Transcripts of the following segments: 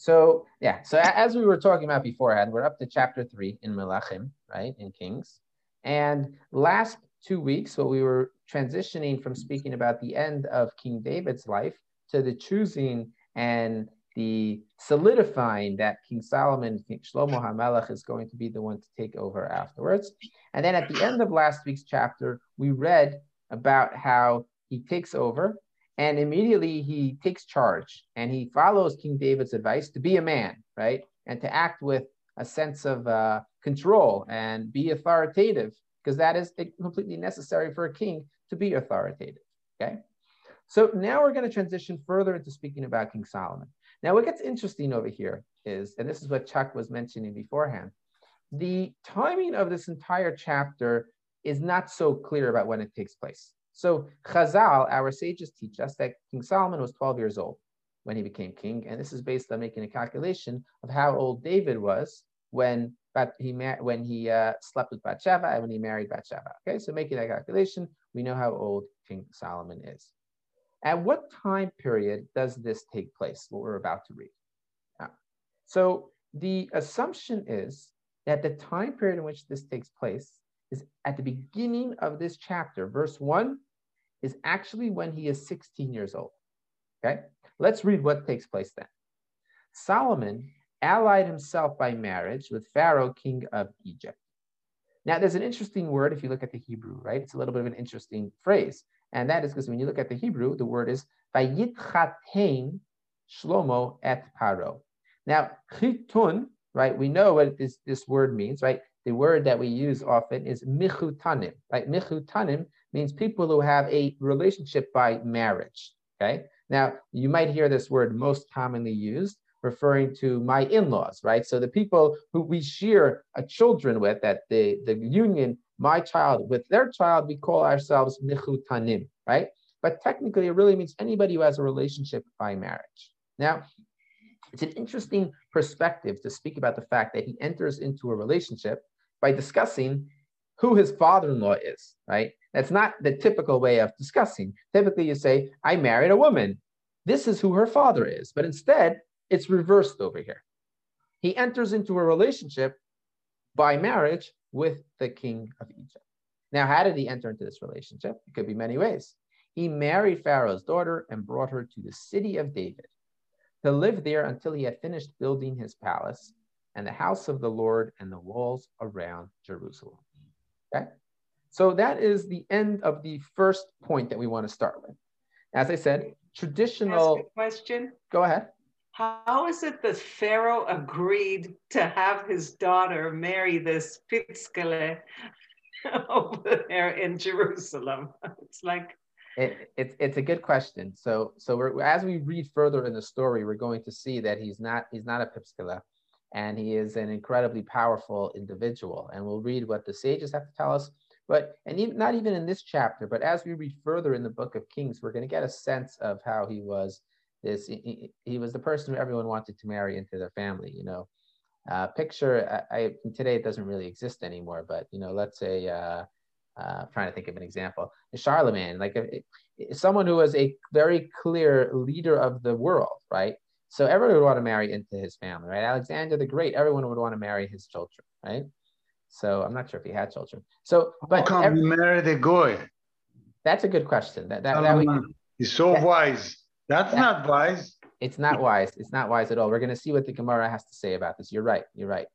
So yeah, so as we were talking about beforehand, we're up to chapter three in Melachim, right, in Kings. And last two weeks, what we were transitioning from speaking about the end of King David's life to the choosing and the solidifying that King Solomon, King Shlomo HaMelech is going to be the one to take over afterwards. And then at the end of last week's chapter, we read about how he takes over and immediately he takes charge and he follows King David's advice to be a man, right? And to act with a sense of uh, control and be authoritative, because that is completely necessary for a king to be authoritative. Okay. So now we're going to transition further into speaking about King Solomon. Now, what gets interesting over here is, and this is what Chuck was mentioning beforehand, the timing of this entire chapter is not so clear about when it takes place. So Chazal, our sages teach us that King Solomon was 12 years old when he became king, and this is based on making a calculation of how old David was when but he when he uh, slept with Bathsheba and when he married Bathsheba. Okay, so making that calculation, we know how old King Solomon is. At what time period does this take place? What we're about to read. Now, so the assumption is that the time period in which this takes place is at the beginning of this chapter. Verse one is actually when he is 16 years old. Okay, let's read what takes place then. Solomon allied himself by marriage with Pharaoh, king of Egypt. Now, there's an interesting word if you look at the Hebrew, right? It's a little bit of an interesting phrase. And that is because when you look at the Hebrew, the word is Vayitchatein Shlomo et Paro. Now, chitun, right? We know what this, this word means, right? The word that we use often is michutanim, right? Michutanim means people who have a relationship by marriage, okay? Now, you might hear this word most commonly used referring to my in-laws, right? So the people who we share a children with, that the, the union, my child with their child, we call ourselves michutanim, right? But technically, it really means anybody who has a relationship by marriage. Now, it's an interesting perspective to speak about the fact that he enters into a relationship by discussing who his father-in-law is, right? That's not the typical way of discussing. Typically, you say, I married a woman. This is who her father is. But instead, it's reversed over here. He enters into a relationship by marriage with the king of Egypt. Now, how did he enter into this relationship? It could be many ways. He married Pharaoh's daughter and brought her to the city of David to live there until he had finished building his palace and the house of the Lord and the walls around Jerusalem. Okay? So that is the end of the first point that we want to start with. As I said, traditional question. Go ahead. How is it that Pharaoh agreed to have his daughter marry this Pitzkele over there in Jerusalem? It's like it, it, it's a good question. So so we're, as we read further in the story, we're going to see that he's not he's not a Pipskala, and he is an incredibly powerful individual. And we'll read what the sages have to tell us. But and even, not even in this chapter, but as we read further in the book of Kings, we're going to get a sense of how he was this he, he, was the person who everyone wanted to marry into their family you know uh, picture I, I, today it doesn't really exist anymore but you know let's say uh, uh, trying to think of an example charlemagne like if someone who was a very clear leader of the world right so everyone would want to marry into his family right alexander the great everyone would want to marry his children right so i'm not sure if he had children so but how come every, marry the goy that's a good question that, that, that we, he's so that, wise that's that, not wise. It's not wise. It's not wise at all. We're going to see what the Gemara has to say about this. You're right. You're right.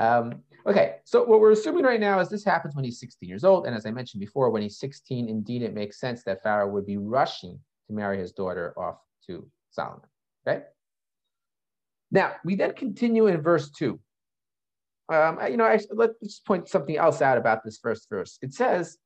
Um, okay, so what we're assuming right now is this happens when he's 16 years old. And as I mentioned before, when he's 16, indeed, it makes sense that Pharaoh would be rushing to marry his daughter off to Solomon. Okay? Now, we then continue in verse 2. Um, you know, I, let's point something else out about this first verse. It says,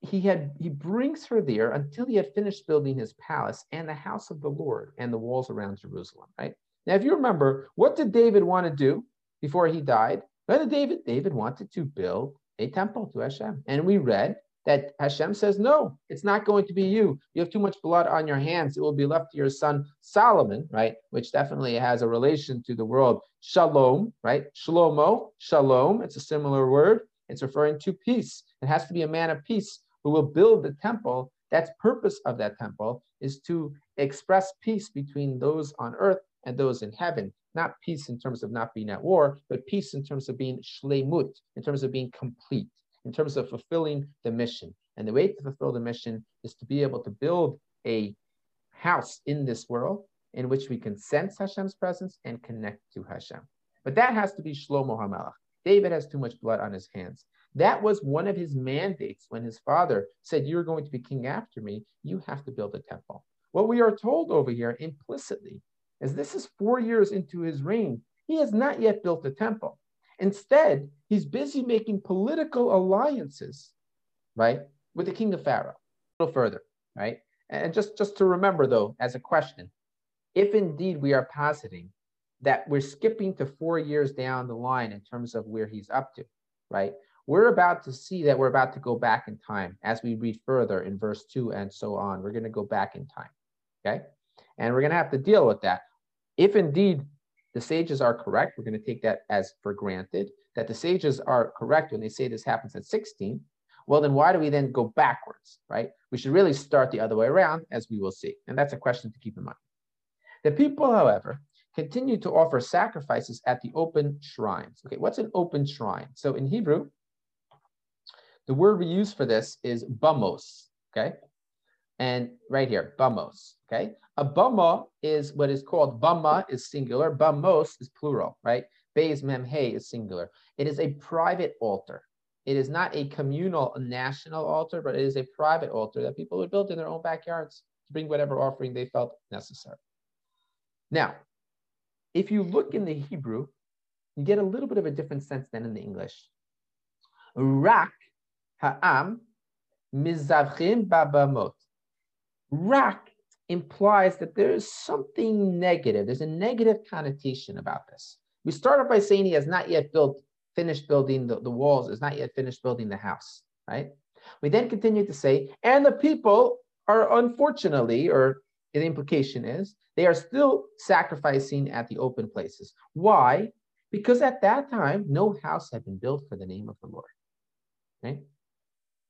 he had he brings her there until he had finished building his palace and the house of the Lord and the walls around Jerusalem. Right now, if you remember, what did David want to do before he died? What did David? David wanted to build a temple to Hashem, and we read that Hashem says, "No, it's not going to be you. You have too much blood on your hands. It will be left to your son Solomon." Right, which definitely has a relation to the world Shalom. Right, Shlomo, Shalom. It's a similar word. It's referring to peace. It has to be a man of peace who will build the temple. That's purpose of that temple is to express peace between those on earth and those in heaven. Not peace in terms of not being at war, but peace in terms of being shlemut, in terms of being complete, in terms of fulfilling the mission. And the way to fulfill the mission is to be able to build a house in this world in which we can sense Hashem's presence and connect to Hashem. But that has to be Shlomo HaMelech. David has too much blood on his hands. That was one of his mandates when his father said, You're going to be king after me. You have to build a temple. What we are told over here implicitly is this is four years into his reign. He has not yet built a temple. Instead, he's busy making political alliances, right, with the king of Pharaoh. A little further, right? And just, just to remember, though, as a question, if indeed we are positing that we're skipping to four years down the line in terms of where he's up to, right? We're about to see that we're about to go back in time as we read further in verse two and so on. We're going to go back in time, okay? And we're going to have to deal with that. If indeed the sages are correct, we're going to take that as for granted that the sages are correct when they say this happens at 16. Well, then why do we then go backwards, right? We should really start the other way around, as we will see. And that's a question to keep in mind. The people, however, continue to offer sacrifices at the open shrines. Okay, what's an open shrine? So in Hebrew, the word we use for this is bamos, okay? And right here, bamos, okay? A bama is what is called, bama is singular, bamos is plural, right? Beis mem he is singular. It is a private altar. It is not a communal, a national altar, but it is a private altar that people would build in their own backyards to bring whatever offering they felt necessary. Now, if you look in the Hebrew, you get a little bit of a different sense than in the English. Rak ha'am mizavchim babamot. Rak implies that there is something negative. There's a negative connotation about this. We start off by saying he has not yet built, finished building the, the walls, is not yet finished building the house, right? We then continue to say, and the people are unfortunately, or the implication is, they are still sacrificing at the open places. Why? Because at that time, no house had been built for the name of the Lord. Right?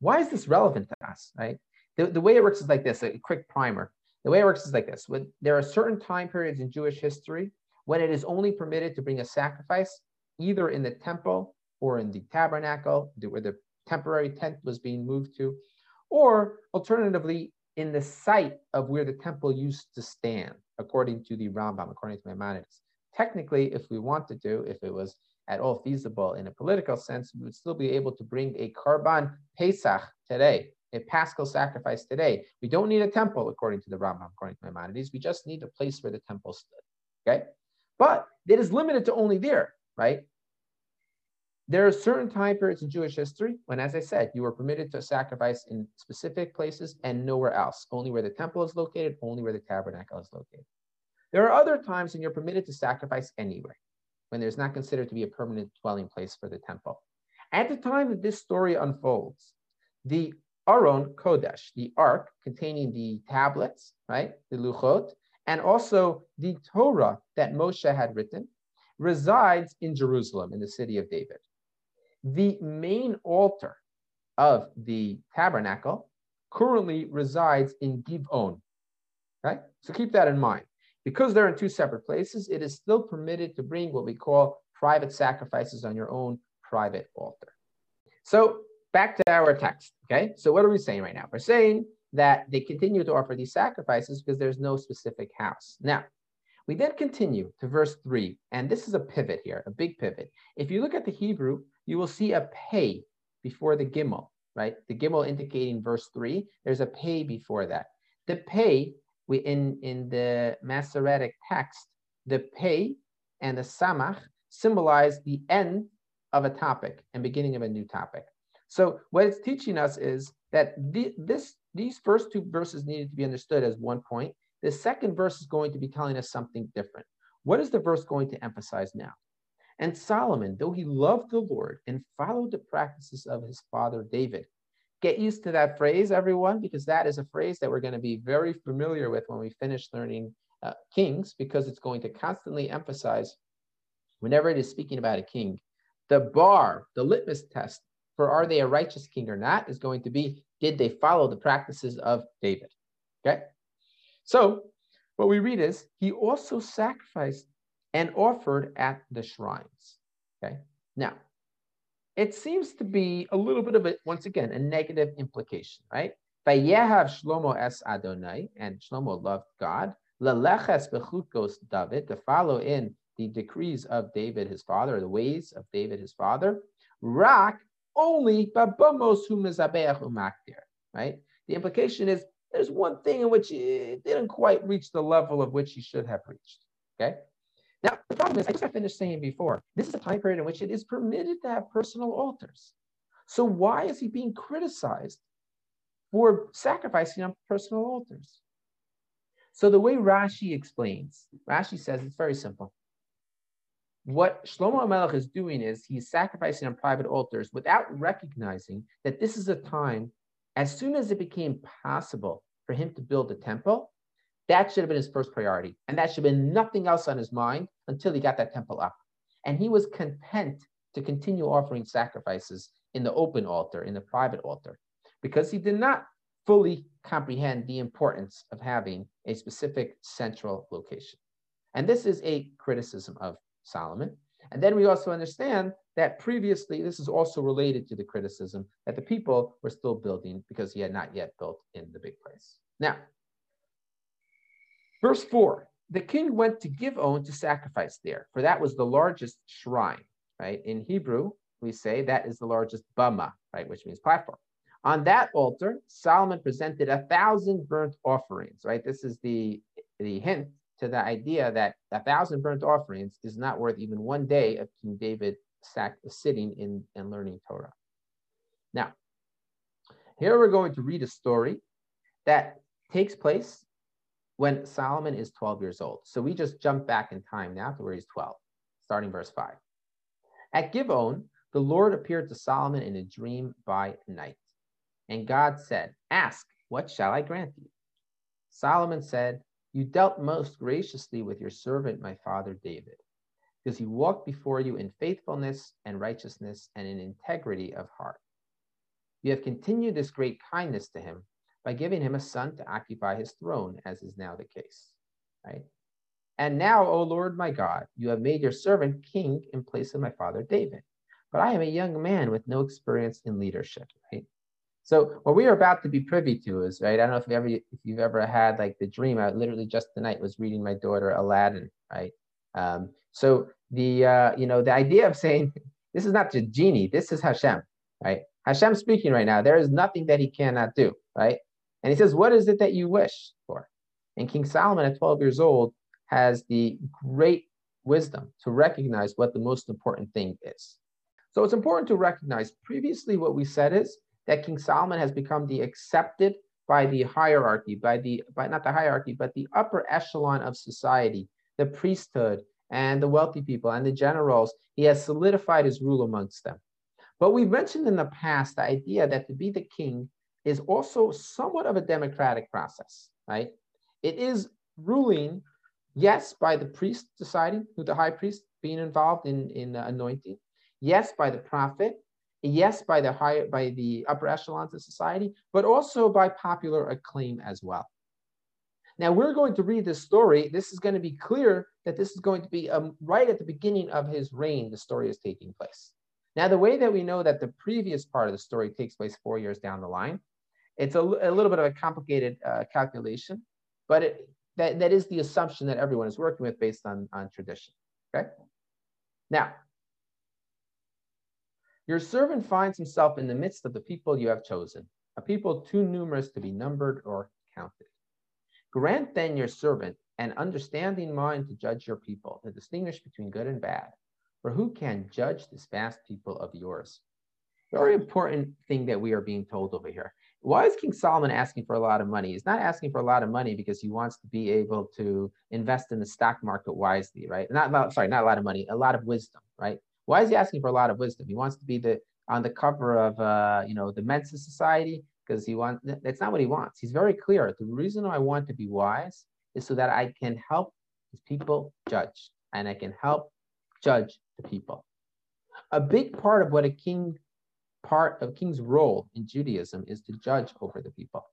Why is this relevant to us? Right? The, the way it works is like this a quick primer. The way it works is like this when there are certain time periods in Jewish history when it is only permitted to bring a sacrifice either in the temple or in the tabernacle where the temporary tent was being moved to, or alternatively in the site of where the temple used to stand, according to the Rambam, according to Maimonides. Technically, if we want to if it was at all feasible in a political sense, we would still be able to bring a Karban Pesach today, a Paschal sacrifice today. We don't need a temple, according to the Rambam, according to Maimonides. We just need a place where the temple stood. Okay? But it is limited to only there, right? There are certain time periods in Jewish history when, as I said, you were permitted to sacrifice in specific places and nowhere else, only where the temple is located, only where the tabernacle is located. There are other times when you're permitted to sacrifice anywhere, when there's not considered to be a permanent dwelling place for the temple. At the time that this story unfolds, the Aron Kodesh, the ark containing the tablets, right, the Luchot, and also the Torah that Moshe had written, resides in Jerusalem, in the city of David the main altar of the tabernacle currently resides in Givon. Right? So keep that in mind. Because they're in two separate places, it is still permitted to bring what we call private sacrifices on your own private altar. So back to our text. Okay. So what are we saying right now? We're saying that they continue to offer these sacrifices because there's no specific house. Now, we then continue to verse three, and this is a pivot here, a big pivot. If you look at the Hebrew, you will see a pay before the gimel, right? The gimel indicating verse three, there's a pay before that. The pay, we in, in the Masoretic text, the pay and the samach symbolize the end of a topic and beginning of a new topic. So what it's teaching us is that the, this these first two verses needed to be understood as one point. The second verse is going to be telling us something different. What is the verse going to emphasize now? And Solomon, though he loved the Lord and followed the practices of his father David, get used to that phrase, everyone, because that is a phrase that we're going to be very familiar with when we finish learning uh, kings, because it's going to constantly emphasize, whenever it is speaking about a king, the bar, the litmus test for are they a righteous king or not is going to be did they follow the practices of David? Okay. So what we read is he also sacrificed and offered at the shrines. Okay. Now, it seems to be a little bit of a, once again, a negative implication, right? Vayehav Shlomo es Adonai, and Shlomo loved God. Leleches bechukos David, to follow in the decrees of David his father, the ways of David his father. Rak only babamos humazabeach umakdir, right? The implication is there's one thing in which eh, it didn't quite reach the level of which he should have reached. Okay. Now, the problem is, I just finished saying before, this is a time period in which it is permitted to have personal altars. So why is he being criticized for sacrificing on personal altars? So the way Rashi explains, Rashi says it's very simple. What Shlomo Melech is doing is he's sacrificing on private altars without recognizing that this is a time as soon as it became possible for him to build a temple, that should have been his first priority. And that should have been nothing else on his mind until he got that temple up. And he was content to continue offering sacrifices in the open altar, in the private altar, because he did not fully comprehend the importance of having a specific central location. And this is a criticism of Solomon. And then we also understand that previously, this is also related to the criticism that the people were still building because he had not yet built in the big place. Now, verse 4 the king went to give Givon to sacrifice there, for that was the largest shrine, right? In Hebrew, we say that is the largest bama, right, which means platform. On that altar, Solomon presented a thousand burnt offerings, right? This is the, the hint to the idea that a thousand burnt offerings is not worth even one day of King David sat, sitting in and learning Torah. Now, here we're going to read a story that takes place when Solomon is 12 years old. So we just jump back in time now to where he's 12, starting verse 5. At Givon, the Lord appeared to Solomon in a dream by night. And God said, Ask, what shall I grant you? Solomon said, You dealt most graciously with your servant, my father David because he walked before you in faithfulness and righteousness and in integrity of heart. You have continued this great kindness to him by giving him a son to occupy his throne, as is now the case. Right? And now, O Lord my God, you have made your servant king in place of my father David. But I am a young man with no experience in leadership, right? So what we are about to be privy to is, right? I don't know if you ever if you've ever had like the dream. I literally just tonight was reading my daughter Aladdin, right? Um, so the uh, you know the idea of saying this is not just genie, this is Hashem, right? Hashem speaking right now. There is nothing that he cannot do, right? And he says, "What is it that you wish for?" And King Solomon, at 12 years old, has the great wisdom to recognize what the most important thing is. So it's important to recognize previously what we said is that King Solomon has become the accepted by the hierarchy, by the by not the hierarchy, but the upper echelon of society, the priesthood, and the wealthy people and the generals, he has solidified his rule amongst them. But we've mentioned in the past the idea that to be the king is also somewhat of a democratic process, right? It is ruling, yes, by the priest deciding, who the high priest being involved in, in anointing, yes, by the prophet, yes, by the higher by the upper echelons of society, but also by popular acclaim as well. Now we're going to read this story. This is going to be clear that this is going to be um, right at the beginning of his reign, the story is taking place. Now, the way that we know that the previous part of the story takes place four years down the line, it's a, a little bit of a complicated uh, calculation, but it, that, that is the assumption that everyone is working with based on, on tradition. Okay? Now, your servant finds himself in the midst of the people you have chosen, a people too numerous to be numbered or counted. Grant then your servant an understanding mind to judge your people, to distinguish between good and bad. For who can judge this vast people of yours? Very important thing that we are being told over here. Why is King Solomon asking for a lot of money? He's not asking for a lot of money because he wants to be able to invest in the stock market wisely, right? Not, not sorry, not a lot of money, a lot of wisdom, right? Why is he asking for a lot of wisdom? He wants to be the on the cover of uh, you know the Mensa Society because he wants that's not what he wants. He's very clear. The reason I want to be wise is so that I can help people judge and I can help judge the people. A big part of what a king part of king's role in Judaism is to judge over the people.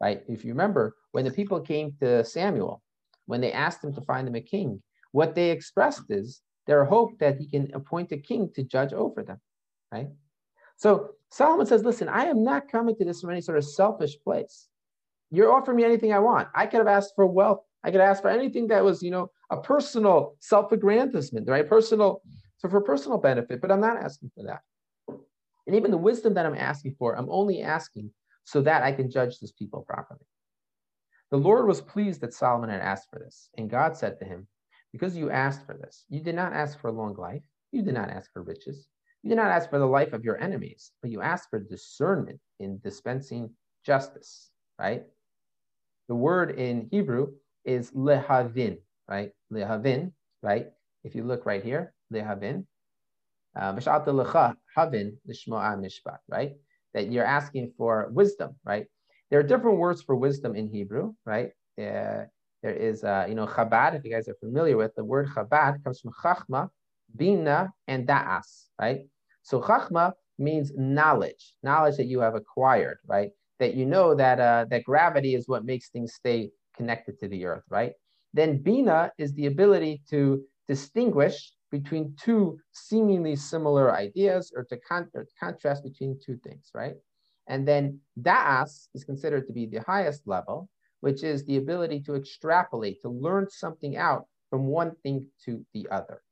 Right? If you remember, when the people came to Samuel when they asked him to find them a king, what they expressed is their hope that he can appoint a king to judge over them, right? So Solomon says, listen, I am not coming to this from any sort of selfish place. You're offering me anything I want. I could have asked for wealth. I could ask for anything that was, you know, a personal self-aggrandizement, right? Personal, so for personal benefit, but I'm not asking for that. And even the wisdom that I'm asking for, I'm only asking so that I can judge this people properly. The Lord was pleased that Solomon had asked for this. And God said to him, Because you asked for this, you did not ask for a long life, you did not ask for riches, you did not ask for the life of your enemies, but you asked for discernment in dispensing justice, right? The word in Hebrew is lehavin, right? Lehavin, right? If you look right here, lehavin. Uh, right? That you're asking for wisdom, right? There are different words for wisdom in Hebrew, right? Uh, there is, uh, you know, Chabad, if you guys are familiar with the word Chabad, comes from Chachma, Bina, and Da'as, right? So Chachma means knowledge, knowledge that you have acquired, right? That you know that uh, that gravity is what makes things stay connected to the earth, right? Then Bina is the ability to distinguish between two seemingly similar ideas or to, con- or to contrast between two things, right? And then da'as is considered to be the highest level, which is the ability to extrapolate, to learn something out from one thing to the other.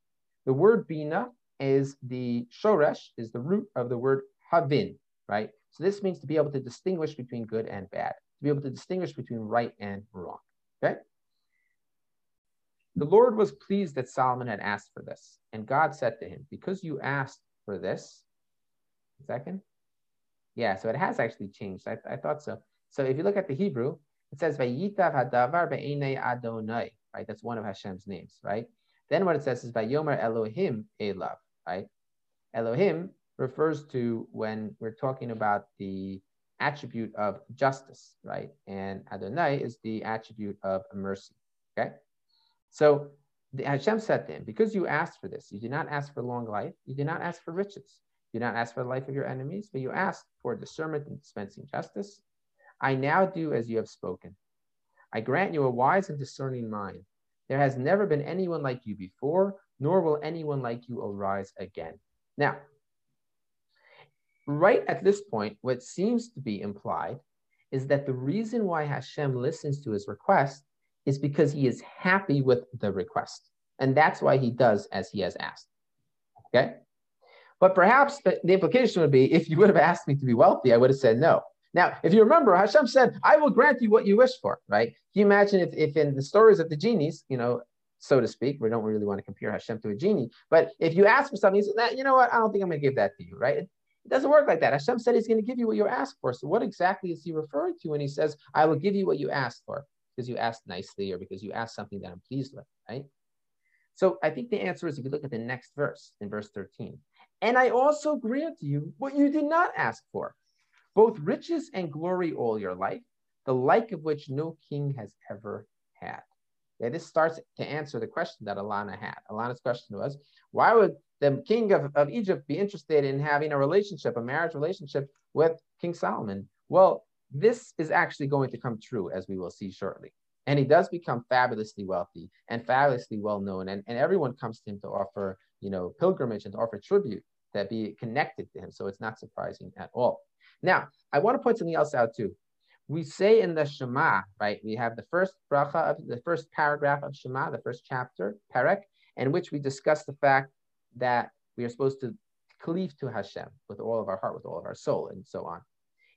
The word bina is the shoresh, is the root of the word havin, right? So this means to be able to distinguish between good and bad, to be able to distinguish between right and wrong, okay? The Lord was pleased that Solomon had asked for this. And God said to him, Because you asked for this, second. Yeah, so it has actually changed. I, I thought so. So if you look at the Hebrew, it says Vayitav Hadavar Be'ene Adonai, right? That's one of Hashem's names, right? Then what it says is Vayomer Elohim Elav, right? Elohim refers to when we're talking about the attribute of justice, right? And Adonai is the attribute of mercy, okay? So the Hashem said to him, Because you asked for this, you did not ask for long life, you did not ask for riches, you did not ask for the life of your enemies, but you asked for discernment and dispensing justice. I now do as you have spoken. I grant you a wise and discerning mind. There has never been anyone like you before, nor will anyone like you arise again. Now, right at this point, what seems to be implied is that the reason why Hashem listens to his request is because he is happy with the request. And that's why he does as he has asked. Okay? But perhaps the, implication would be if you would have asked me to be wealthy, I would have said no. Now, if you remember, Hashem said, I will grant you what you wish for, right? Can you imagine if, if in the stories of the genies, you know, so to speak, we don't really want to compare Hashem to a genie, but if you ask for something, he says, you know what, I don't think I'm going to give that to you, right? It, it doesn't work like that. Hashem said he's going to give you what you ask for. So what exactly is he referring to when he says, I will give you what you asked for? because you asked nicely or because you asked something that I'm pleased with, right? So I think the answer is if you look at the next verse in verse 13. And I also grant you what you did not ask for, both riches and glory all your life, the like of which no king has ever had. Yeah, this starts to answer the question that Alana had. Alana's question was, why would the king of, of Egypt be interested in having a relationship, a marriage relationship with King Solomon? Well, this is actually going to come true, as we will see shortly. And he does become fabulously wealthy and fabulously well known. And, and everyone comes to him to offer, you know, pilgrimage and to offer tribute that be connected to him. So it's not surprising at all. Now, I want to point something else out too. We say in the Shema, right? We have the first bracha of the first paragraph of Shema, the first chapter, Perek, in which we discuss the fact that we are supposed to cleave to Hashem with all of our heart, with all of our soul, and so on.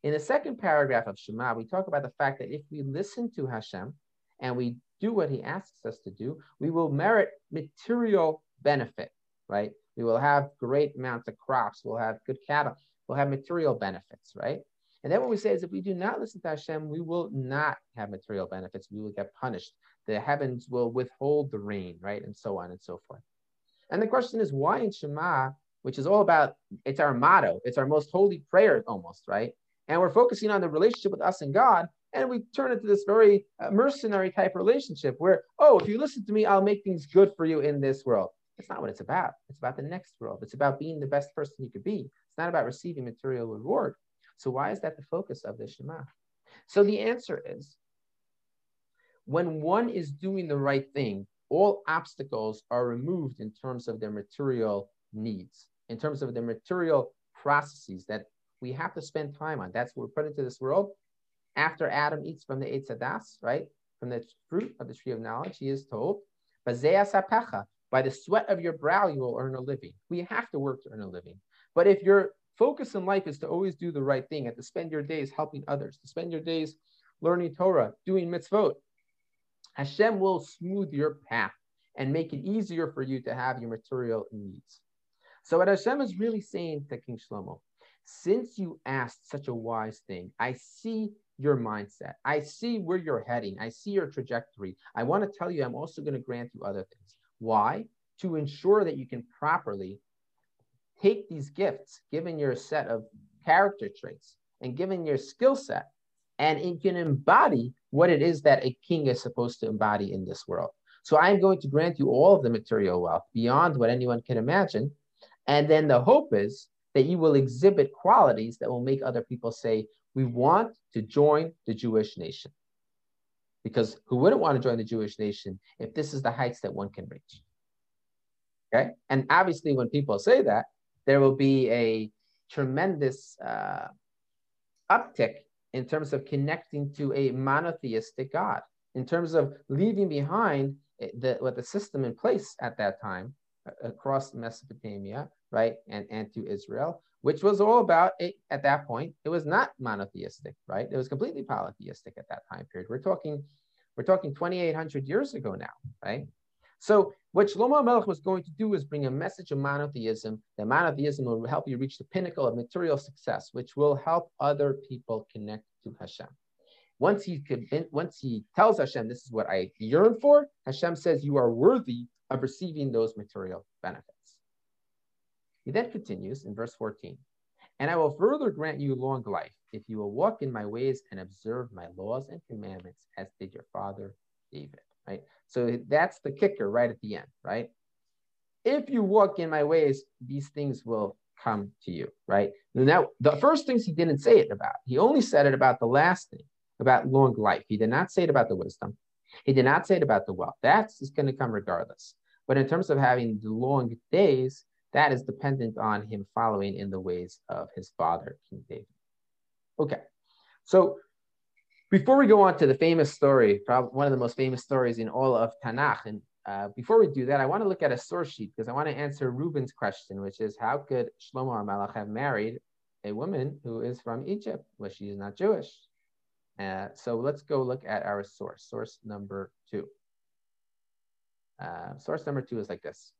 In the second paragraph of Shema, we talk about the fact that if we listen to Hashem and we do what he asks us to do, we will merit material benefit, right? We will have great amounts of crops, we'll have good cattle, we'll have material benefits, right? And then what we say is if we do not listen to Hashem, we will not have material benefits. We will get punished. The heavens will withhold the rain, right? And so on and so forth. And the question is, why in Shema, which is all about, it's our motto, it's our most holy prayer almost, right? and we're focusing on the relationship with us and God, and we turn into this very uh, mercenary type relationship where, oh, if you listen to me, I'll make things good for you in this world. It's not what it's about. It's about the next world. It's about being the best person you could be. It's not about receiving material reward. So why is that the focus of the Shema? So the answer is when one is doing the right thing, all obstacles are removed in terms of their material needs, in terms of their material processes that we have to spend time on. That's what we're put into this world. After Adam eats from the Eitz Hadas, right, from the fruit of the tree of knowledge, he is told, by the sweat of your brow, you will earn a living. We have to work to earn a living. But if your focus in life is to always do the right thing and to spend your days helping others, to spend your days learning Torah, doing mitzvot, Hashem will smooth your path and make it easier for you to have your material needs. So what Hashem is really saying to King Shlomo, since you asked such a wise thing, I see your mindset. I see where you're heading. I see your trajectory. I want to tell you, I'm also going to grant you other things. Why? To ensure that you can properly take these gifts, given your set of character traits and given your skill set, and it can embody what it is that a king is supposed to embody in this world. So I'm going to grant you all of the material wealth beyond what anyone can imagine. And then the hope is that you will exhibit qualities that will make other people say, we want to join the Jewish nation. Because who wouldn't want to join the Jewish nation if this is the heights that one can reach? Okay. And obviously, when people say that, there will be a tremendous uh, uptick in terms of connecting to a monotheistic God, in terms of leaving behind eh, the, what the system in place at that time across Mesopotamia, right, and, to Israel, which was all about it at that point. It was not monotheistic, right? It was completely polytheistic at that time period. We're talking, we're talking 2,800 years ago now, right? So what Shlomo Melech was going to do is bring a message of monotheism. That monotheism will help you reach the pinnacle of material success, which will help other people connect to Hashem. Once he once he tells Hashem, "This is what I yearn for," Hashem says, "You are worthy of receiving those material benefits." He then continues in verse 14, "And I will further grant you long life if you will walk in my ways and observe my laws and commandments, as did your father David." right? So that's the kicker right at the end, right? If you walk in my ways, these things will come to you, right? Now, the first things he didn't say it about. He only said it about the last thing, about long life. He did not say it about the wisdom. He did not say it about the wealth. That's going to come regardless. But in terms of having the long days, that is dependent on him following in the ways of his father, King David. Okay, so before we go on to the famous story, probably one of the most famous stories in all of Tanakh, and uh, before we do that, I want to look at a source sheet because I want to answer Reuben's question, which is how could Shlomo HaMelech have married a woman who is from Egypt, but she is not Jewish? Uh, so let's go look at our source, source number two. Uh, source number two is like this.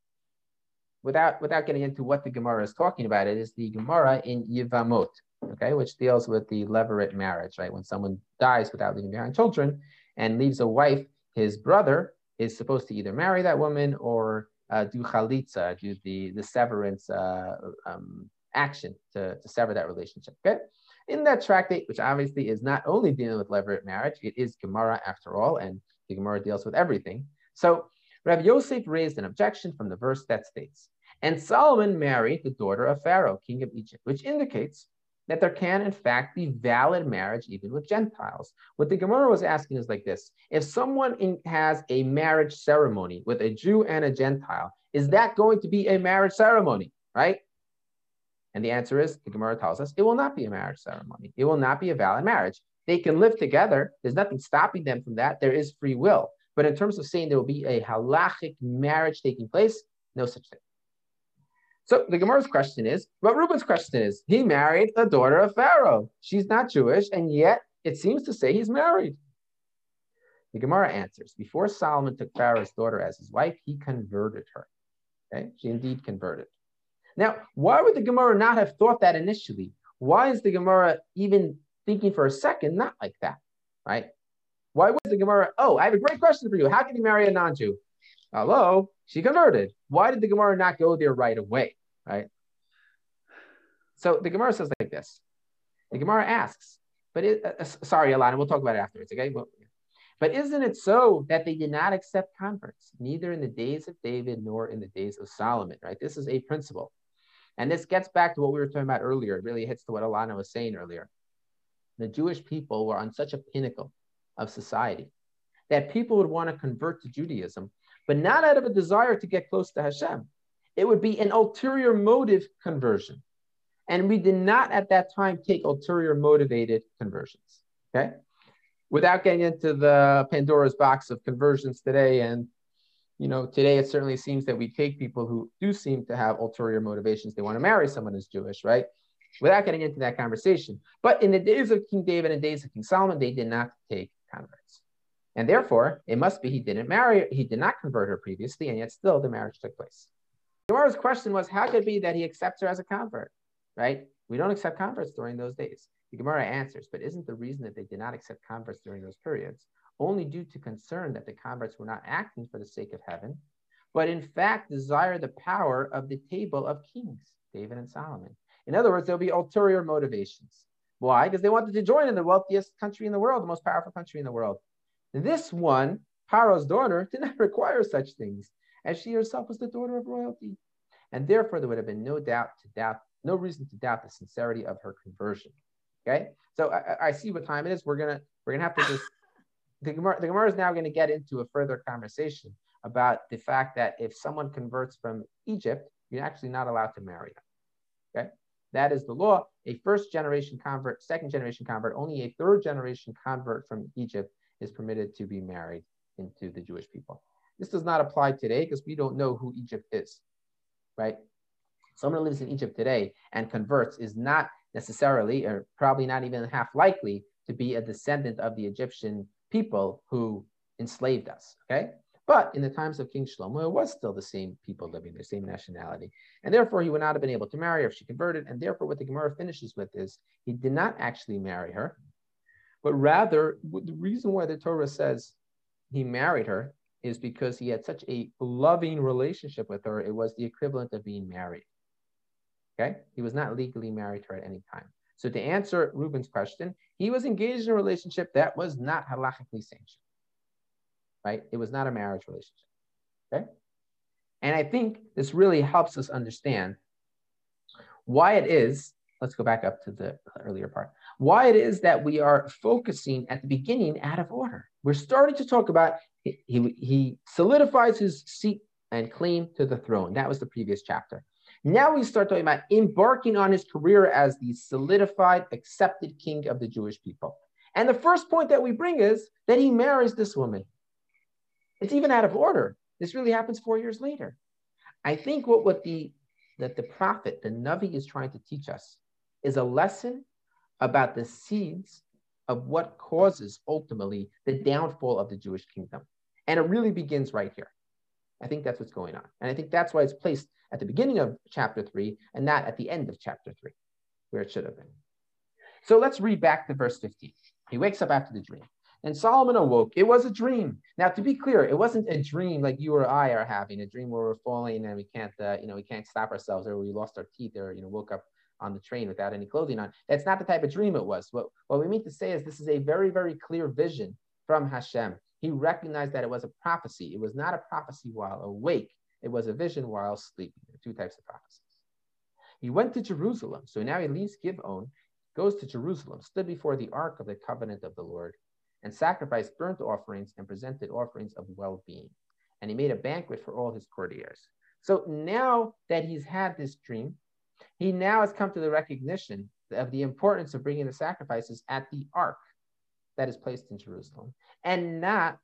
Without, without getting into what the Gemara is talking about, it is the Gemara in Yevamot okay, which deals with the levirate marriage, right? When someone dies without leaving behind children and leaves a wife, his brother is supposed to either marry that woman or uh, do chalitza, do the, the severance uh, um, action to, to sever that relationship, okay? In that tractate, which obviously is not only dealing with levirate marriage, it is Gemara after all, and the Gemara deals with everything. So Rav Yosef raised an objection from the verse that states, and Solomon married the daughter of Pharaoh, king of Egypt, which indicates that there can, in fact, be valid marriage even with Gentiles. What the Gemara was asking is like this If someone in, has a marriage ceremony with a Jew and a Gentile, is that going to be a marriage ceremony, right? And the answer is the Gemara tells us it will not be a marriage ceremony. It will not be a valid marriage. They can live together. There's nothing stopping them from that. There is free will. But in terms of saying there will be a halachic marriage taking place, no such thing. So the Gemara's question is, what Reuben's question is, he married a daughter of Pharaoh. She's not Jewish, and yet it seems to say he's married. The Gemara answers, before Solomon took Pharaoh's daughter as his wife, he converted her. Okay, she indeed converted. Now, why would the Gemara not have thought that initially? Why is the Gemara even thinking for a second not like that, right? Why was the Gemara, oh, I have a great question for you. How can you marry a non-Jew? Hello, she converted. Why did the Gemara not go there right away? right? So the Gemara says like this. The Gemara asks, but it, uh sorry, Alana, we'll talk about it afterwards, okay? But, but isn't it so that they did not accept converts, neither in the days of David nor in the days of Solomon, right? This is a principle. And this gets back to what we were talking about earlier. It really hits to what Alana was saying earlier. The Jewish people were on such a pinnacle of society that people would want to convert to Judaism, but not out of a desire to get close to Hashem. It would be an ulterior motive conversion. And we did not at that time take ulterior motivated conversions. Okay. Without getting into the Pandora's box of conversions today. And, you know, today it certainly seems that we take people who do seem to have ulterior motivations. They want to marry someone who's Jewish, right? Without getting into that conversation. But in the days of King David and days of King Solomon, they did not take converts. And therefore, it must be he didn't marry, he did not convert her previously, and yet still the marriage took place. Gemara's question was, how could it be that he accepts her as a convert? Right? We don't accept converts during those days. The Gemara answers, but isn't the reason that they did not accept converts during those periods only due to concern that the converts were not acting for the sake of heaven, but in fact desire the power of the table of kings, David and Solomon? In other words, there'll be ulterior motivations. Why? Because they wanted to join in the wealthiest country in the world, the most powerful country in the world. This one, Paro's daughter, did not require such things, as she herself was the daughter of royalty. And therefore, there would have been no doubt to doubt, no reason to doubt the sincerity of her conversion. Okay, so I, I see what time it is. We're gonna we're gonna have to just the Gemara, the Gemara is now going to get into a further conversation about the fact that if someone converts from Egypt, you're actually not allowed to marry them. That is the law. A first generation convert, second generation convert, only a third generation convert from Egypt is permitted to be married into the Jewish people. This does not apply today because we don't know who Egypt is, right? Someone who lives in Egypt today and converts is not necessarily, or probably not even half likely, to be a descendant of the Egyptian people who enslaved us, okay? But in the times of King Shlomo, it was still the same people living, the same nationality. And therefore, he would not have been able to marry her if she converted. And therefore, what the Gemara finishes with is he did not actually marry her, but rather, the reason why the Torah says he married her is because he had such a loving relationship with her. It was the equivalent of being married. Okay? He was not legally married to her at any time. So to answer Reuben's question, he was engaged in a relationship that was not halachically sanctioned right? It was not a marriage relationship. Okay. And I think this really helps us understand why it is. Let's go back up to the earlier part. Why it is that we are focusing at the beginning out of order. We're starting to talk about he, he, solidifies his seat and claim to the throne. That was the previous chapter. Now we start talking about embarking on his career as the solidified, accepted king of the Jewish people. And the first point that we bring is that he marries this woman. It's even out of order. This really happens four years later. I think what, what the that the prophet, the Navi, is trying to teach us is a lesson about the seeds of what causes ultimately the downfall of the Jewish kingdom. And it really begins right here. I think that's what's going on. And I think that's why it's placed at the beginning of chapter three and not at the end of chapter three, where it should have been. So let's read back to verse 15. He wakes up after the dream. And Solomon awoke. It was a dream. Now, to be clear, it wasn't a dream like you or I are having, a dream where we're falling and we can't, uh, you know, we can't stop ourselves, or we lost our teeth, or you know, woke up on the train without any clothing on. That's not the type of dream it was. What, what we mean to say is this is a very, very clear vision from Hashem. He recognized that it was a prophecy. It was not a prophecy while awake. It was a vision while sleeping. There are two types of prophecies. He went to Jerusalem. So now he leaves Givon, goes to Jerusalem, stood before the ark of the covenant of the Lord and sacrificed burnt offerings and presented offerings of well being. And he made a banquet for all his courtiers. So now that he's had this dream, he now has come to the recognition of the importance of bringing the sacrifices at the ark that is placed in Jerusalem and not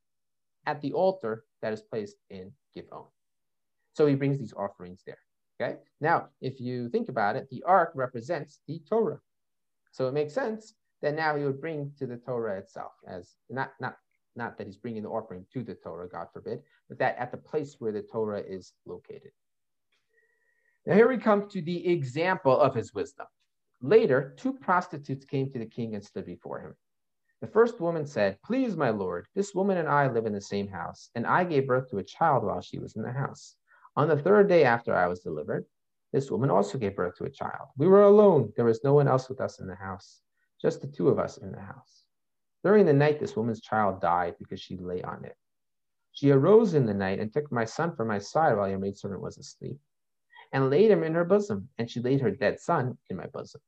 at the altar that is placed in Givon. So he brings these offerings there. Okay. Now, if you think about it, the ark represents the Torah. So it makes sense then now he would bring to the Torah itself, as not not not that he's bringing the offering to the Torah, God forbid, but that at the place where the Torah is located. Now here we come to the example of his wisdom. Later, two prostitutes came to the king and stood before him. The first woman said, Please, my lord, this woman and I live in the same house, and I gave birth to a child while she was in the house. On the third day after I was delivered, this woman also gave birth to a child. We were alone, there was no one else with us in the house just the two of us in the house. During the night, this woman's child died because she lay on it. She arose in the night and took my son from my side while your maidservant was asleep, and laid him in her bosom, and she laid her dead son in my bosom.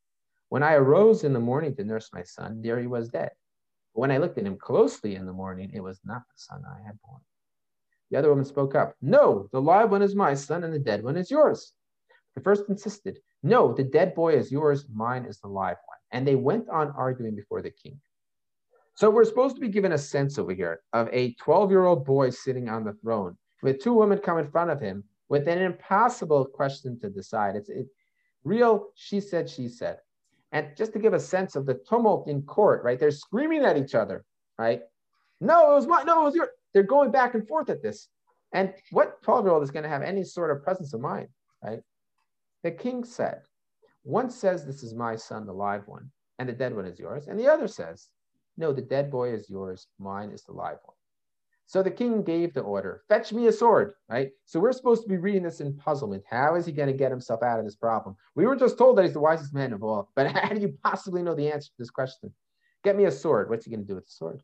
When I arose in the morning to nurse my son, there he was dead. But when I looked at him closely in the morning, it was not the son I had born. The other woman spoke up, No, the live one is my son, and the dead one is yours. The first insisted, No, the dead boy is yours, mine is the live one. And they went on arguing before the king. So we're supposed to be given a sense over here of a 12 year old boy sitting on the throne with two women come in front of him with an impossible question to decide. It's it, real, she said, she said. And just to give a sense of the tumult in court, right? They're screaming at each other, right? No, it was my, no, it was your. They're going back and forth at this. And what 12 year old is going to have any sort of presence of mind, right? The king said, one says, This is my son, the live one, and the dead one is yours. And the other says, No, the dead boy is yours, mine is the live one. So the king gave the order, fetch me a sword, right? So we're supposed to be reading this in puzzlement. How is he going to get himself out of this problem? We were just told that he's the wisest man of all, but how do you possibly know the answer to this question? Get me a sword. What's he going to do with the sword?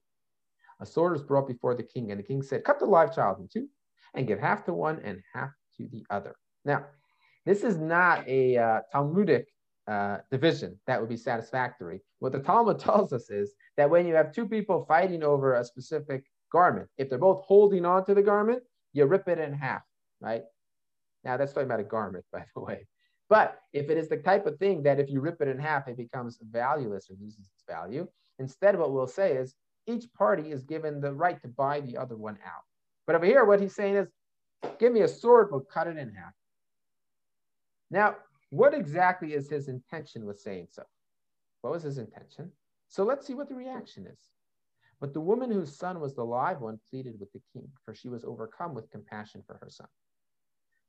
A sword was brought before the king, and the king said, Cut the live child in two and give half to one and half to the other. Now, this is not a uh, Talmudic uh, division that would be satisfactory. What the Talmud tells us is that when you have two people fighting over a specific garment. If they're both holding on to the garment, you rip it in half, right? Now that's talking about a garment, by the way. But if it is the type of thing that if you rip it in half, it becomes valueless or loses its value, instead what we'll say is each party is given the right to buy the other one out. But over here, what he's saying is, give me a sword, but cut it in half. Now, what exactly is his intention with saying so? What was his intention? So let's see what the reaction is. But the woman whose son was the live one pleaded with the king, for she was overcome with compassion for her son.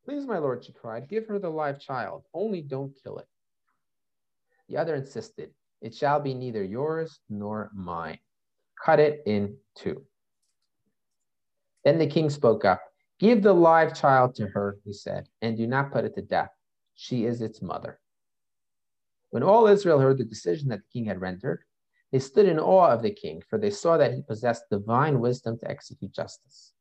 Please, my lord, she cried, give her the live child, only don't kill it. The other insisted, It shall be neither yours nor mine. Cut it in two. Then the king spoke up. Give the live child to her, he said, and do not put it to death. She is its mother. When all Israel heard the decision that the king had rendered, they stood in awe of the king, for they saw that he possessed divine wisdom to execute justice.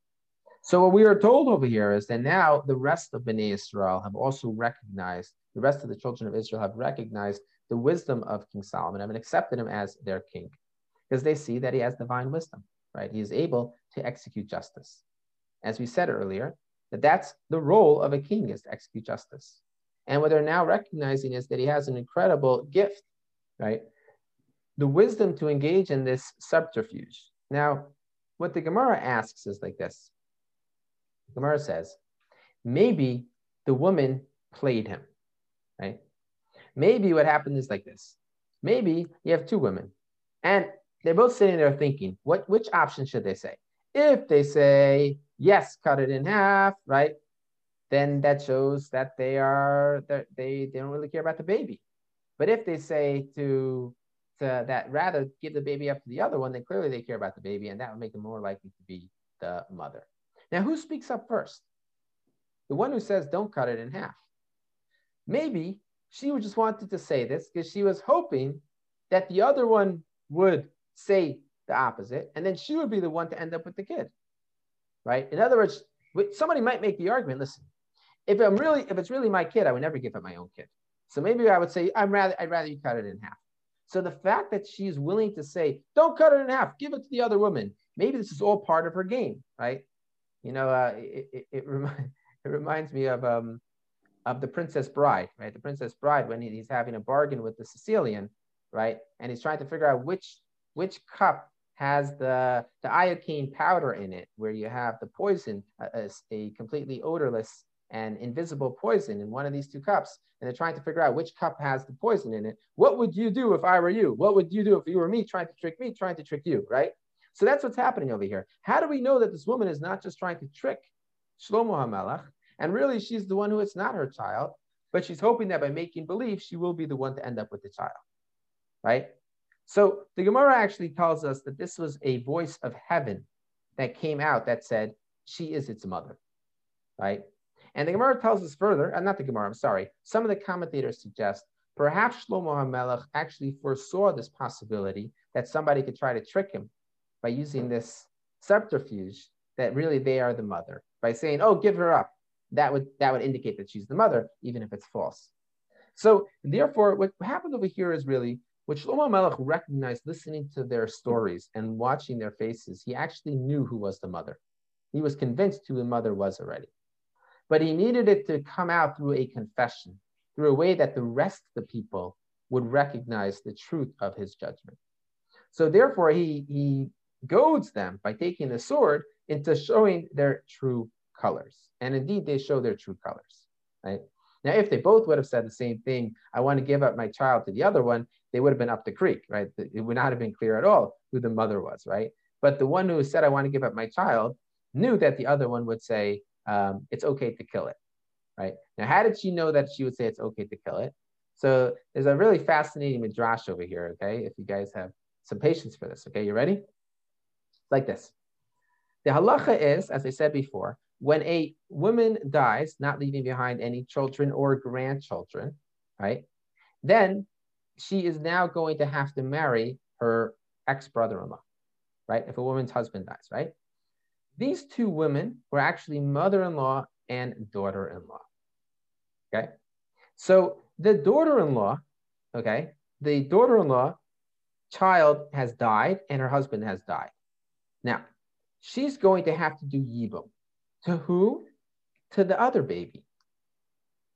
So what we are told over here is that now the rest of Bnei Israel have also recognized, the rest of the children of Israel have recognized the wisdom of King Solomon and accepted him as their king because they see that he has divine wisdom, right? He is able to execute justice. As we said earlier, that that's the role of a king is to execute justice. And what they're now recognizing is that he has an incredible gift, right? the wisdom to engage in this subterfuge. Now, what the Gemara asks is like this Gemara says, maybe the woman played him, right? Maybe what happened is like this. Maybe you have two women and they're both sitting there thinking, what which option should they say? If they say, yes, cut it in half, right? Then that shows that they are they they don't really care about the baby. But if they say to to that rather give the baby up to the other one, then clearly they care about the baby, and that would make them more likely to be the mother. Now, who speaks up first? The one who says, don't cut it in half. Maybe she just wanted to say this because she was hoping that the other one would say the opposite, and then she would be the one to end up with the kid. Right? In other words, somebody might make the argument, listen, if I'm really, if it's really my kid, I would never give up my own kid. So maybe I would say, I'm rather, I'd rather you cut it in half. So the fact that she's willing to say, don't cut it in half, give it to the other woman, maybe this is all part of her game, right? You know, uh, it, it, it, it reminds me of, um, of the Princess Bride, right? The Princess Bride, when he's having a bargain with the Sicilian, right? And he's trying to figure out which, which cup has the, the iocane powder in it, where you have the poison, uh, a completely odorless and invisible poison in one of these two cups and they're trying to figure out which cup has the poison in it. What would you do if I were you? What would you do if you were me trying to trick me, trying to trick you, right? So that's what's happening over here. How do we know that this woman is not just trying to trick Shlomo HaMelech, and really she's the one who it's not her child, but she's hoping that by making believe, she will be the one to end up with the child, right? So the Gemara actually tells us that this was a voice of heaven that came out that said, she is its mother, right? And the Gemara tells us further, uh, not the Gemara, I'm sorry, some of the commentators suggest perhaps Shlomo HaMelech actually foresaw this possibility that somebody could try to trick him by using this subterfuge that really they are the mother by saying, "Oh, give her up." That would that would indicate that she's the mother, even if it's false. So therefore, what happened over here is really which Shlomo Melech recognized listening to their stories and watching their faces. He actually knew who was the mother. He was convinced who the mother was already. But he needed it to come out through a confession, through a way that the rest of the people would recognize the truth of his judgment. So therefore, he, he goads them by taking the sword into showing their true colors. And indeed, they show their true colors, right? Now, if they both would have said the same thing, I want to give up my child to the other one, they would have been up the creek, right? It would not have been clear at all who the mother was, right? But the one who said, I want to give up my child, knew that the other one would say, um, it's okay to kill it, right? Now, how did she know that she would say it's okay to kill it? So there's a really fascinating midrash over here, okay? If you guys have some patience for this, okay? You ready? Like this. The halacha is, as I said before, when a woman dies, not leaving behind any children or grandchildren, right? Then she is now going to have to marry her ex brother in law, right? If a woman's husband dies, right? These two women were actually mother in law and daughter in law, okay? So the daughter in law, okay, the daughter in law child has died and her husband has died. Now, she's going to have to do yibum. To who? To the other baby.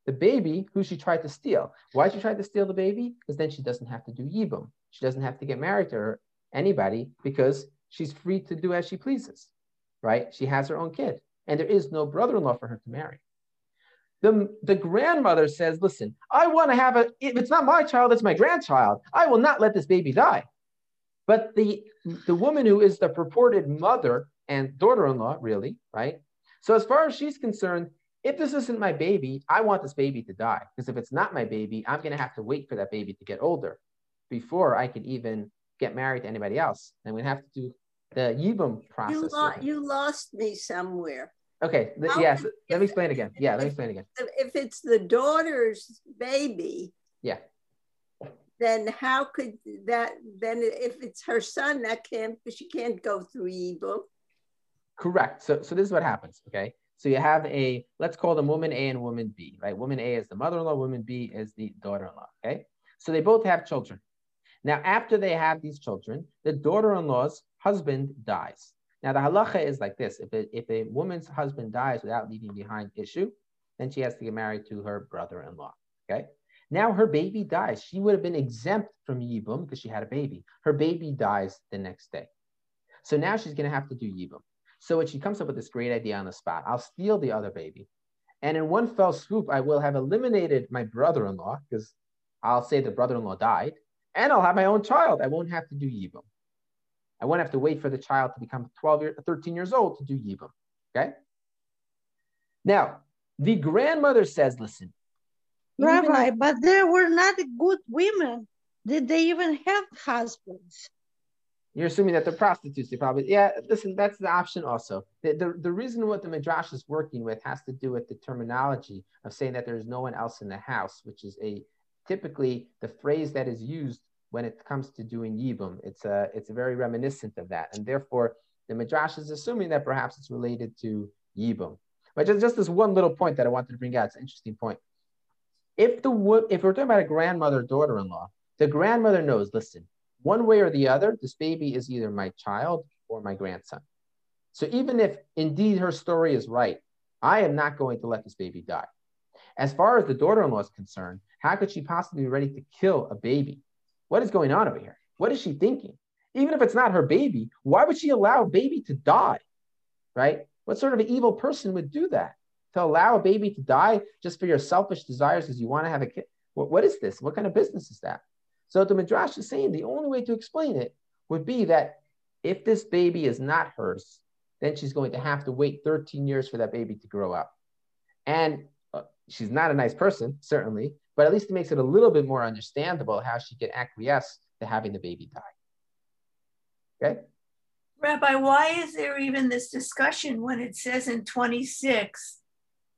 The baby who she tried to steal. Why she tried to steal the baby? Because then she doesn't have to do yibum. She doesn't have to get married to her, anybody because she's free to do as she pleases, right? She has her own kid, and there is no brother-in-law for her to marry. The, the grandmother says, listen, I want to have a, if it's not my child, it's my grandchild. I will not let this baby die. But the, the woman who is the purported mother and daughter-in-law, really, right? So as far as she's concerned, if this isn't my baby, I want this baby to die. Because if it's not my baby, I'm going to have to wait for that baby to get older before I can even get married to anybody else. And we have to do the yibum process. You, lo- you lost me somewhere. Okay. The, yes. Let me explain again. Yeah. Let me explain again. If it's the daughter's baby. Yeah. Then how could that? Then if it's her son, that can't. She can't go through yibum. Correct. So, so this is what happens. Okay. So you have a, let's call them woman A and woman B, right? Woman A is the mother-in-law, woman B is the daughter-in-law. Okay. So they both have children. Now, after they have these children, the daughter-in-law's husband dies. Now, the halacha is like this: if a, if a woman's husband dies without leaving behind issue, then she has to get married to her brother-in-law. Okay. Now her baby dies. She would have been exempt from yibum because she had a baby. Her baby dies the next day. So now she's going to have to do yibum. So when she comes up with this great idea on the spot. I'll steal the other baby. And in one fell swoop, I will have eliminated my brother-in-law because I'll say the brother-in-law died, and I'll have my own child. I won't have to do yibum. I won't have to wait for the child to become 12 years, 13 years old to do yibum. Okay. Now, the grandmother says, listen. Rabbi, but there were not good women. Did they even have husbands? You're assuming that they're prostitutes. They probably, yeah, listen, that's the option also. The, the, the reason what the Midrash is working with has to do with the terminology of saying that there's no one else in the house, which is a typically the phrase that is used when it comes to doing yibum. It's a, it's a very reminiscent of that. And therefore, the Midrash is assuming that perhaps it's related to yibum. But just, just this one little point that I wanted to bring out, it's an interesting point. If the if we're talking about a grandmother daughter-in-law, the grandmother knows, listen, one way or the other, this baby is either my child or my grandson. So even if indeed her story is right, I am not going to let this baby die. As far as the daughter in law is concerned, how could she possibly be ready to kill a baby? What is going on over here? What is she thinking? Even if it's not her baby, why would she allow a baby to die? Right? What sort of an evil person would do that? To allow a baby to die just for your selfish desires because you want to have a kid? what, what is this? What kind of business is that? So the Midrash is saying the only way to explain it would be that if this baby is not hers, then she's going to have to wait 13 years for that baby to grow up. And uh, she's not a nice person, certainly, but at least it makes it a little bit more understandable how she can acquiesce to having the baby die. Okay? Rabbi, why is there even this discussion when it says in 26,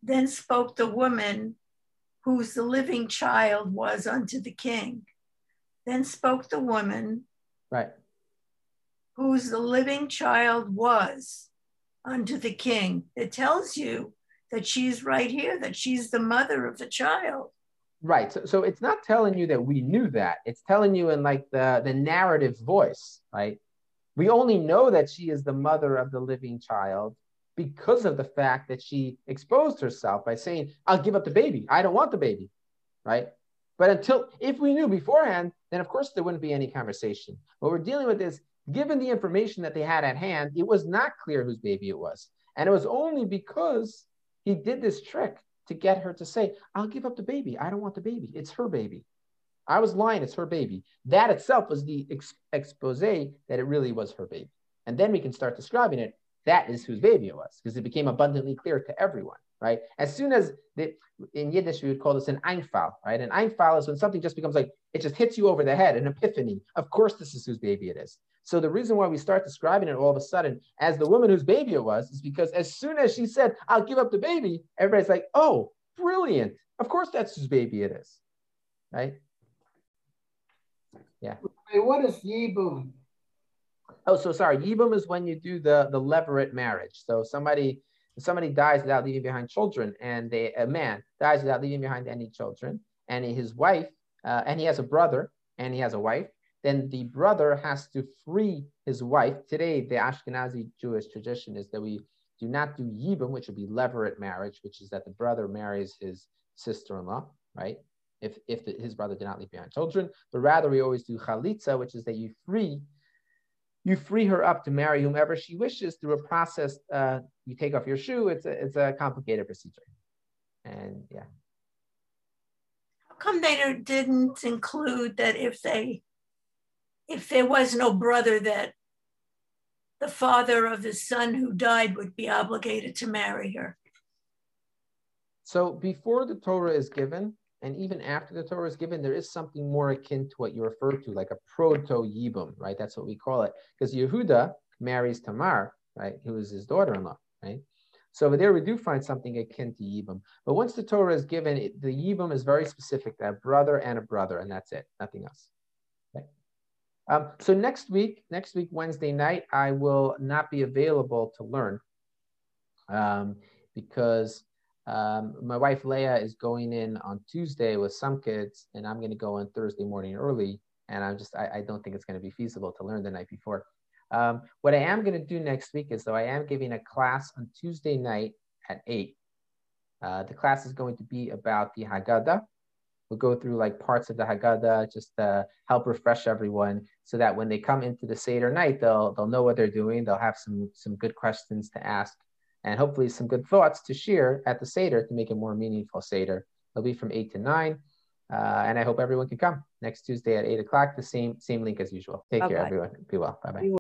then spoke the woman whose the living child was unto the king? Then spoke the woman, right, whose the living child was unto the king. It tells you that she's right here, that she's the mother of the child. Right. So, so it's not telling you that we knew that. It's telling you in like the, the narrative voice, right? We only know that she is the mother of the living child because of the fact that she exposed herself by saying, I'll give up the baby. I don't want the baby. Right. But until, if we knew beforehand, then of course there wouldn't be any conversation. What we're dealing with is given the information that they had at hand, it was not clear whose baby it was. And it was only because he did this trick to get her to say, I'll give up the baby. I don't want the baby. It's her baby. I was lying. It's her baby. That itself was the ex- expose that it really was her baby. And then we can start describing it. That is whose baby it was because it became abundantly clear to everyone, right? As soon as the, in Yiddish, we would call this an Einfall, right? An Einfall is when something just becomes like, it just hits you over the head, an epiphany. Of course, this is whose baby it is. So the reason why we start describing it all of a sudden as the woman whose baby it was is because as soon as she said, I'll give up the baby, everybody's like, oh, brilliant. Of course that's whose baby it is. Right? Yeah. Hey, what is Yibum? Oh, so sorry. Yibum is when you do the, the levirate marriage. So somebody somebody dies without leaving behind children, and they, a man dies without leaving behind any children, and his wife, uh, and he has a brother, and he has a wife, then the brother has to free his wife. Today, the Ashkenazi Jewish tradition is that we do not do yibum, which would be levirate marriage, which is that the brother marries his sister-in-law, right? If, if the, his brother did not leave behind children, but rather we always do chalitza, which is that you free you free her up to marry whomever she wishes through a process. Uh, you take off your shoe. It's a, it's a complicated procedure. And yeah. How come they didn't include that if they if there was no brother that the father of the son who died would be obligated to marry her. So before the Torah is given, and even after the Torah is given, there is something more akin to what you refer to, like a proto yibum, right? That's what we call it. Because Yehuda marries Tamar, right, who is his daughter-in-law, right? So over there we do find something akin to yibum. But once the Torah is given, it, the yibum is very specific, that brother and a brother, and that's it, nothing else. Um, so next week, next week, Wednesday night, I will not be available to learn um, because um, my wife Leah is going in on Tuesday with some kids, and I'm going to go in Thursday morning early. And I'm just, I, I don't think it's going to be feasible to learn the night before. Um, what I am going to do next week is, though, I am giving a class on Tuesday night at 8. Uh, the class is going to be about the Haggadah, We'll go through like parts of the Haggadah just to help refresh everyone so that when they come into the Seder night, they'll, they'll know what they're doing. They'll have some, some good questions to ask and hopefully some good thoughts to share at the Seder to make it more meaningful Seder. It'll be from 8 to 9. Uh, and I hope everyone can come next Tuesday at 8 o'clock, the same, same link as usual. Take Bye-bye. care, everyone. Be well. Bye bye.